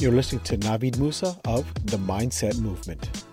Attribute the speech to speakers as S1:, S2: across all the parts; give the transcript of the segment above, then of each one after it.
S1: You're listening to Navid Musa of the Mindset Movement.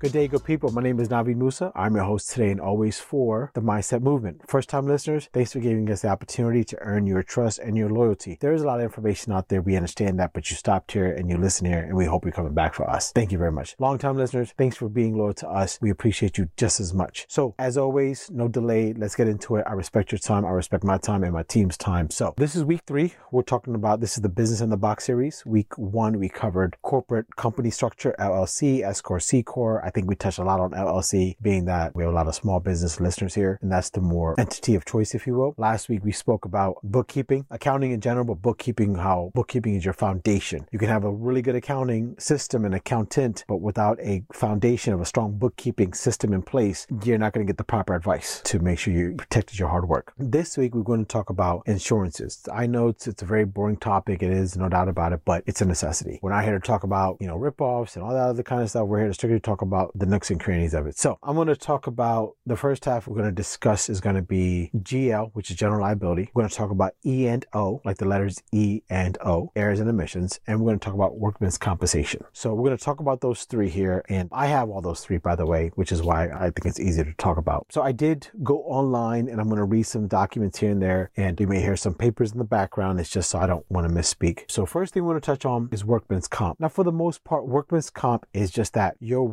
S1: Good day, good people. My name is Navid Musa. I'm your host today and always for the Mindset Movement. First time listeners, thanks for giving us the opportunity to earn your trust and your loyalty. There is a lot of information out there. We understand that, but you stopped here and you listen here and we hope you're coming back for us. Thank you very much. Long time listeners, thanks for being loyal to us. We appreciate you just as much. So as always, no delay. Let's get into it. I respect your time. I respect my time and my team's time. So this is week three. We're talking about, this is the business in the box series. Week one, we covered corporate company structure, LLC, S Corp, C Corp. I think we touched a lot on LLC, being that we have a lot of small business listeners here, and that's the more entity of choice, if you will. Last week we spoke about bookkeeping, accounting in general, but bookkeeping, how bookkeeping is your foundation. You can have a really good accounting system and accountant, but without a foundation of a strong bookkeeping system in place, you're not going to get the proper advice to make sure you protected your hard work. This week we're going to talk about insurances. I know it's, it's a very boring topic. It is, no doubt about it, but it's a necessity. We're not here to talk about, you know, ripoffs and all that other kind of stuff. We're here to strictly talk about the nooks and crannies of it. So I'm going to talk about the first half we're going to discuss is going to be GL, which is general liability. We're going to talk about E and O, like the letters E and O, errors and omissions, and we're going to talk about workman's compensation. So we're going to talk about those three here. And I have all those three, by the way, which is why I think it's easier to talk about. So I did go online and I'm going to read some documents here and there. And you may hear some papers in the background. It's just so I don't want to misspeak. So first thing we want to touch on is workman's comp. Now, for the most part, workman's comp is just that your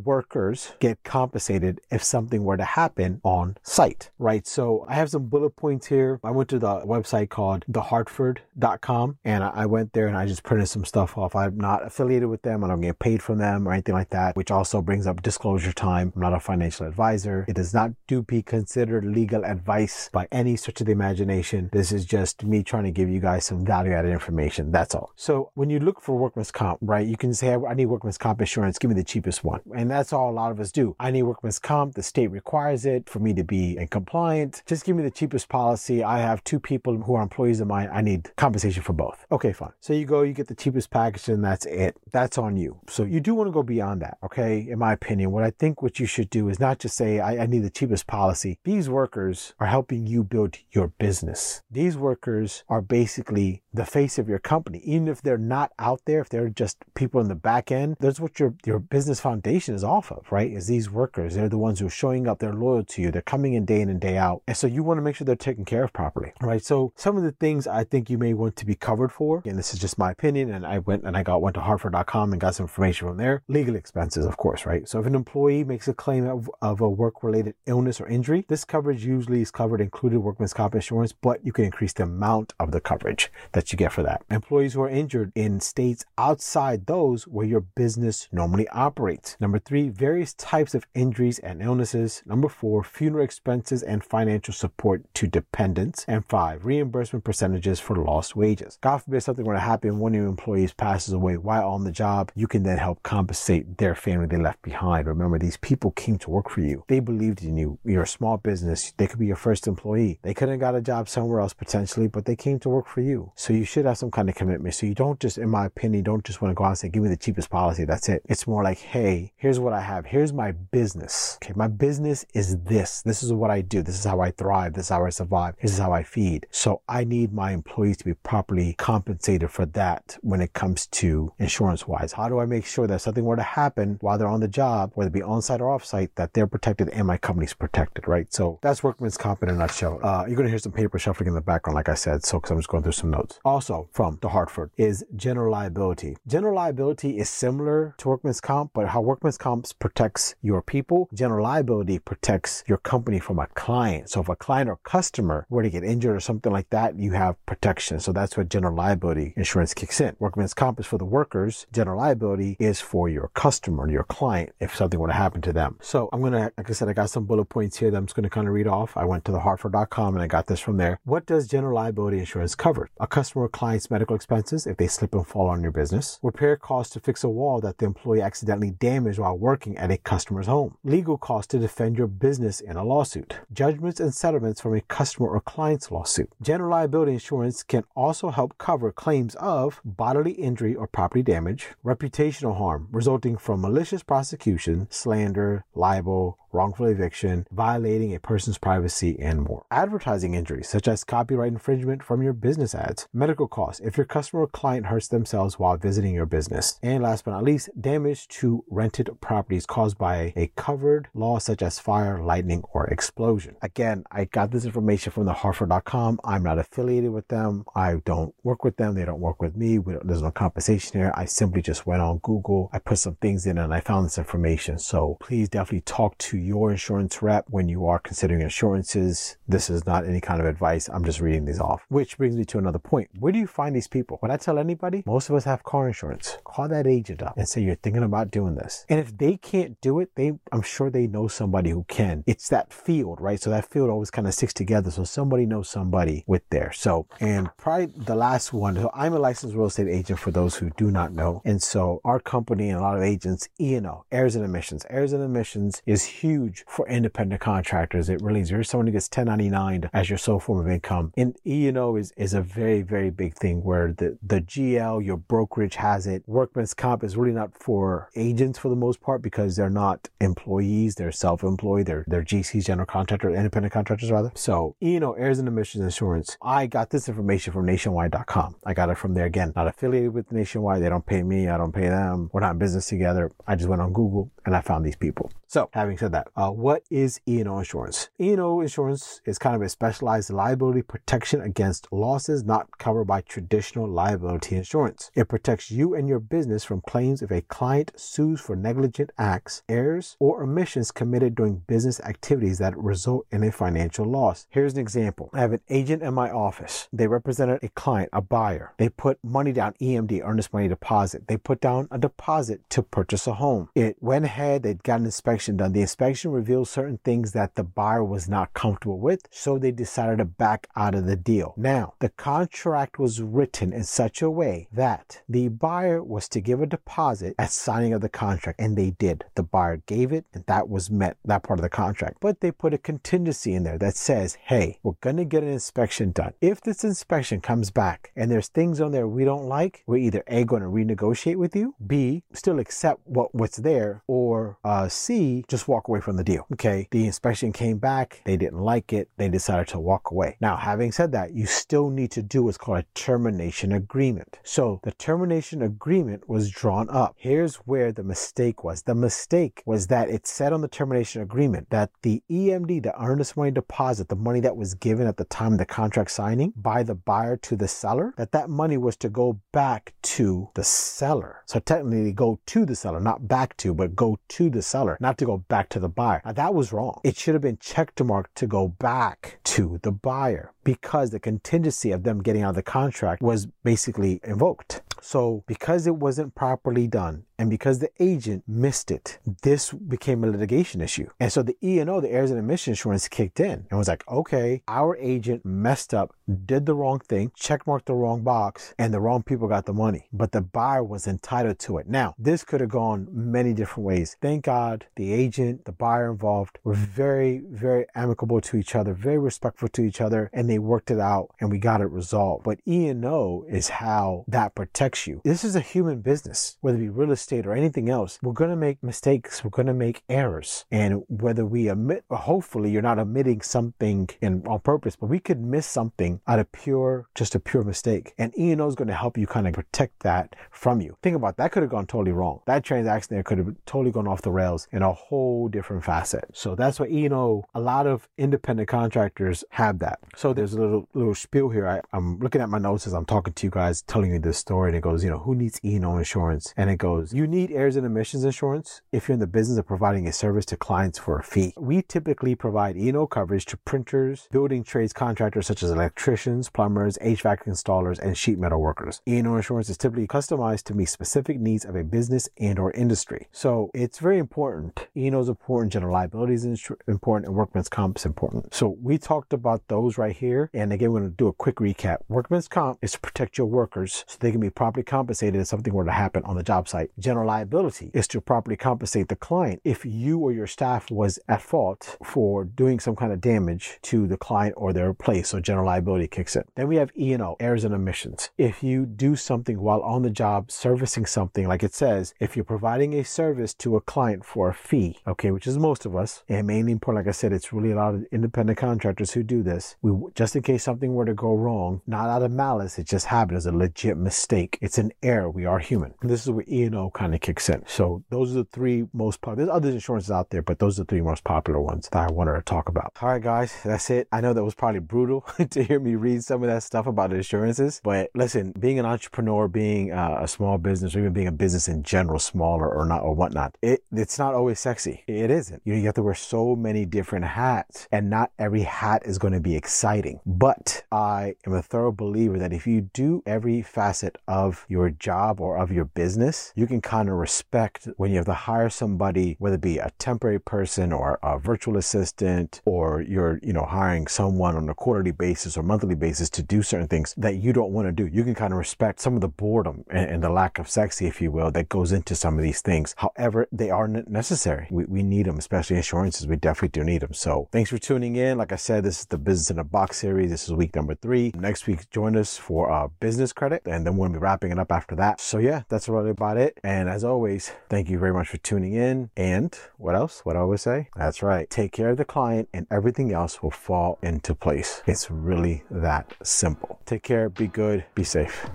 S1: get compensated if something were to happen on site, right? So I have some bullet points here. I went to the website called thehartford.com and I went there and I just printed some stuff off. I'm not affiliated with them. I don't get paid from them or anything like that, which also brings up disclosure time. I'm not a financial advisor. It does not do be considered legal advice by any stretch of the imagination. This is just me trying to give you guys some value added information. That's all. So when you look for workman's comp, right, you can say, I need workman's comp insurance. Give me the cheapest one. And that's all a lot of us do. I need workman's comp. The state requires it for me to be in compliant. Just give me the cheapest policy. I have two people who are employees of mine. I need compensation for both. Okay, fine. So you go, you get the cheapest package and that's it. That's on you. So you do want to go beyond that. Okay. In my opinion, what I think what you should do is not just say, I, I need the cheapest policy. These workers are helping you build your business. These workers are basically the face of your company. Even if they're not out there, if they're just people in the back end, that's what your, your business foundation is off of, right? Is these workers. They're the ones who are showing up. They're loyal to you. They're coming in day in and day out. And so you want to make sure they're taken care of properly, right? So some of the things I think you may want to be covered for, and this is just my opinion, and I went and I got went to hartford.com and got some information from there. Legal expenses, of course, right? So if an employee makes a claim of, of a work-related illness or injury, this coverage usually is covered, included workman's comp insurance, but you can increase the amount of the coverage that you get for that. Employees who are injured in states outside those where your business normally operates. Number three, various types of injuries and illnesses. Number four, funeral expenses and financial support to dependents. And five, reimbursement percentages for lost wages. God forbid something were to happen, one of your employees passes away while on the job, you can then help compensate their family they left behind. Remember, these people came to work for you. They believed in you. You're a small business. They could be your first employee. They could have got a job somewhere else potentially, but they came to work for you. So you should have some kind of commitment. So you don't just, in my opinion, don't just want to go out and say, give me the cheapest policy. That's it. It's more like, hey, here's what I have. Here's my business. Okay. My business is this. This is what I do. This is how I thrive. This is how I survive. This is how I feed. So I need my employees to be properly compensated for that when it comes to insurance wise. How do I make sure that something were to happen while they're on the job, whether it be on site or off site, that they're protected and my company's protected, right? So that's workman's comp in a nutshell. Uh, you're going to hear some paper shuffling in the background, like I said. So, cause I'm just going through some notes. Also from the Hartford is general liability. General liability is similar to workman's comp, but how workman's comp protects your people, general liability protects your company from a client. So if a client or customer were to get injured or something like that, you have protection. So that's what general liability insurance kicks in. Workman's comp is for the workers. General liability is for your customer, your client, if something were to happen to them. So I'm going to, like I said, I got some bullet points here that I'm just going to kind of read off. I went to the hartford.com and I got this from there. What does general liability insurance cover? A customer or client's medical expenses if they slip and fall on your business. Repair costs to fix a wall that the employee accidentally damaged while working working at a customer's home, legal costs to defend your business in a lawsuit, judgments and settlements from a customer or client's lawsuit. General liability insurance can also help cover claims of bodily injury or property damage, reputational harm resulting from malicious prosecution, slander, libel, wrongful eviction, violating a person's privacy, and more. Advertising injuries, such as copyright infringement from your business ads, medical costs if your customer or client hurts themselves while visiting your business, and last but not least, damage to rented properties caused by a covered loss such as fire, lightning, or explosion. Again, I got this information from the Hartford.com. I'm not affiliated with them. I don't work with them. They don't work with me. there's no compensation here. I simply just went on Google. I put some things in and I found this information. So please definitely talk to your insurance rep when you are considering insurances. This is not any kind of advice. I'm just reading these off. Which brings me to another point. Where do you find these people? When I tell anybody, most of us have car insurance. Call that agent up and say you're thinking about doing this. And if they can't do it, they I'm sure they know somebody who can. It's that field, right? So that field always kind of sticks together. So somebody knows somebody with there. So and probably the last one. So I'm a licensed real estate agent for those who do not know. And so our company and a lot of agents, E&O, errors and omissions. Errors and omissions is huge for independent contractors. It really is. You're someone who gets 1099 as your sole form of income. And E&O is, is a very, very big thing where the, the GL, your brokerage has it. Workman's comp is really not for agents for the most part because they're not employees. They're self-employed. They're, they're GCs, general contractor, independent contractors rather. So E&O, errors and omissions insurance. I got this information from nationwide.com. I got it from there again. Not affiliated with Nationwide. They don't pay me. I don't pay them. We're not in business together. I just went on Google and I found these people. So having said that, uh, what is E&O insurance? E&O insurance is kind of a specialized liability protection against losses not covered by traditional liability insurance. It protects you and your business from claims if a client sues for negligent acts, errors, or omissions committed during business activities that result in a financial loss. Here's an example. I have an agent in my office. They represented a client, a buyer. They put money down, EMD, earnest money deposit. They put down a deposit to purchase a home. It went ahead, they got an inspection done. The inspection revealed certain things that the buyer was not comfortable with, so they decided to back out of the deal. Now, the contract was written in such a way that the buyer was to give a deposit at signing of the contract, and they did. The buyer gave it, and that was met, that part of the contract. But they put a contingency in there that says, hey, we're going to get an inspection done. If this inspection comes back and there's things on there we don't like, we're either A, going to renegotiate with you, B, still accept what, what's there, or uh, C, just walk away from the deal. Okay, the inspection came back, they didn't like it, they decided to walk away. Now, having said that, you still need to do what's called a termination agreement. So the termination agreement was drawn up. Here's where the mistake was. The mistake was that it said on the termination agreement that the EMD, the earnest money deposit, the money that was given at the time of the contract signing by the buyer to the seller, that that money was to go back to the seller. So technically go to the seller, not back to, but go to the seller, not to go back to the buyer. Now that was wrong. It should have been checked to mark to go back to the buyer because the contingency of them getting out of the contract was basically invoked. So because it wasn't properly done and because the agent missed it, this became a litigation issue. And so the E&O, the errors and omission insurance kicked in and was like, okay, our agent messed up, did the wrong thing, checkmarked the wrong box, and the wrong people got the money. But the buyer was entitled to it. Now, this could have gone many different ways. Thank God the agent, the buyer involved were very, very amicable to each other, very respectful to each other, and they worked it out and we got it resolved. But E&O is how that protects you. This is a human business, whether it be real estate or anything else. We're going to make mistakes. We're going to make errors. And whether we admit, hopefully you're not omitting something in, on purpose, but we could miss something out of pure, just a pure mistake. And E&O is going to help you kind of protect that from you. Think about that could have gone totally wrong. That transaction there could have totally gone off the rails in a whole different facet. So that's why E&O, a lot of independent contractors have that. So there's a little, little spiel here. I, I'm looking at my notes as I'm talking to you guys, telling you this story. And it goes, you know, who needs E&O insurance? And it goes, you need errors and omissions insurance if you're in the business of providing a service to clients for a fee. We typically provide E&O coverage to printers, building trades contractors such as electricians, plumbers, HVAC installers, and sheet metal workers. E&O insurance is typically customized to meet specific needs of a business and or industry. So it's very important. E&O is important, general liability is important, and workman's comp is important. So we talked about those right here. And again, we're going to do a quick recap. Workman's comp is to protect your workers so they can be properly compensated if something were to happen on the job site. General liability is to properly compensate the client if you or your staff was at fault for doing some kind of damage to the client or their place. So general liability kicks in. Then we have E&O, errors and omissions. If you do something while on the job servicing something, like it says, if you're providing a service to a client for a fee, okay, which is most of us, and mainly important, like I said, it's really a lot of independent contractors who do this. We just in case something were to go wrong, not out of malice, it just happened as a legit mistake. It's an error. We are human. And this is where E&O kind of kicks in. So those are the three most popular. There's other insurances out there, but those are the three most popular ones that I wanted to talk about. All right, guys, that's it. I know that was probably brutal to hear me read some of that stuff about insurances, but listen, being an entrepreneur, being uh, a small business, or even being a business in general, smaller or not or whatnot, it it's not always sexy. It isn't. You, know, you have to wear so many different hats, and not every hat is going to be exciting. But I am a thorough believer that if you do every facet of your job or of your business, you can kind of respect when you have to hire somebody, whether it be a temporary person or a virtual assistant, or you're, you know, hiring someone on a quarterly basis or monthly basis to do certain things that you don't want to do. You can kind of respect some of the boredom and, and the lack of sexy, if you will, that goes into some of these things. However, they are necessary. We, we need them, especially insurances. We definitely do need them. So thanks for tuning in. Like I said, this is the Business in a Box series. This is week number three. Next week, join us for uh, business credit, and then we'll be wrapping it up after that. So yeah, that's really about it. And as always, thank you very much for tuning in. And what else? What I always say? That's right. Take care of the client, and everything else will fall into place. It's really that simple. Take care. Be good. Be safe.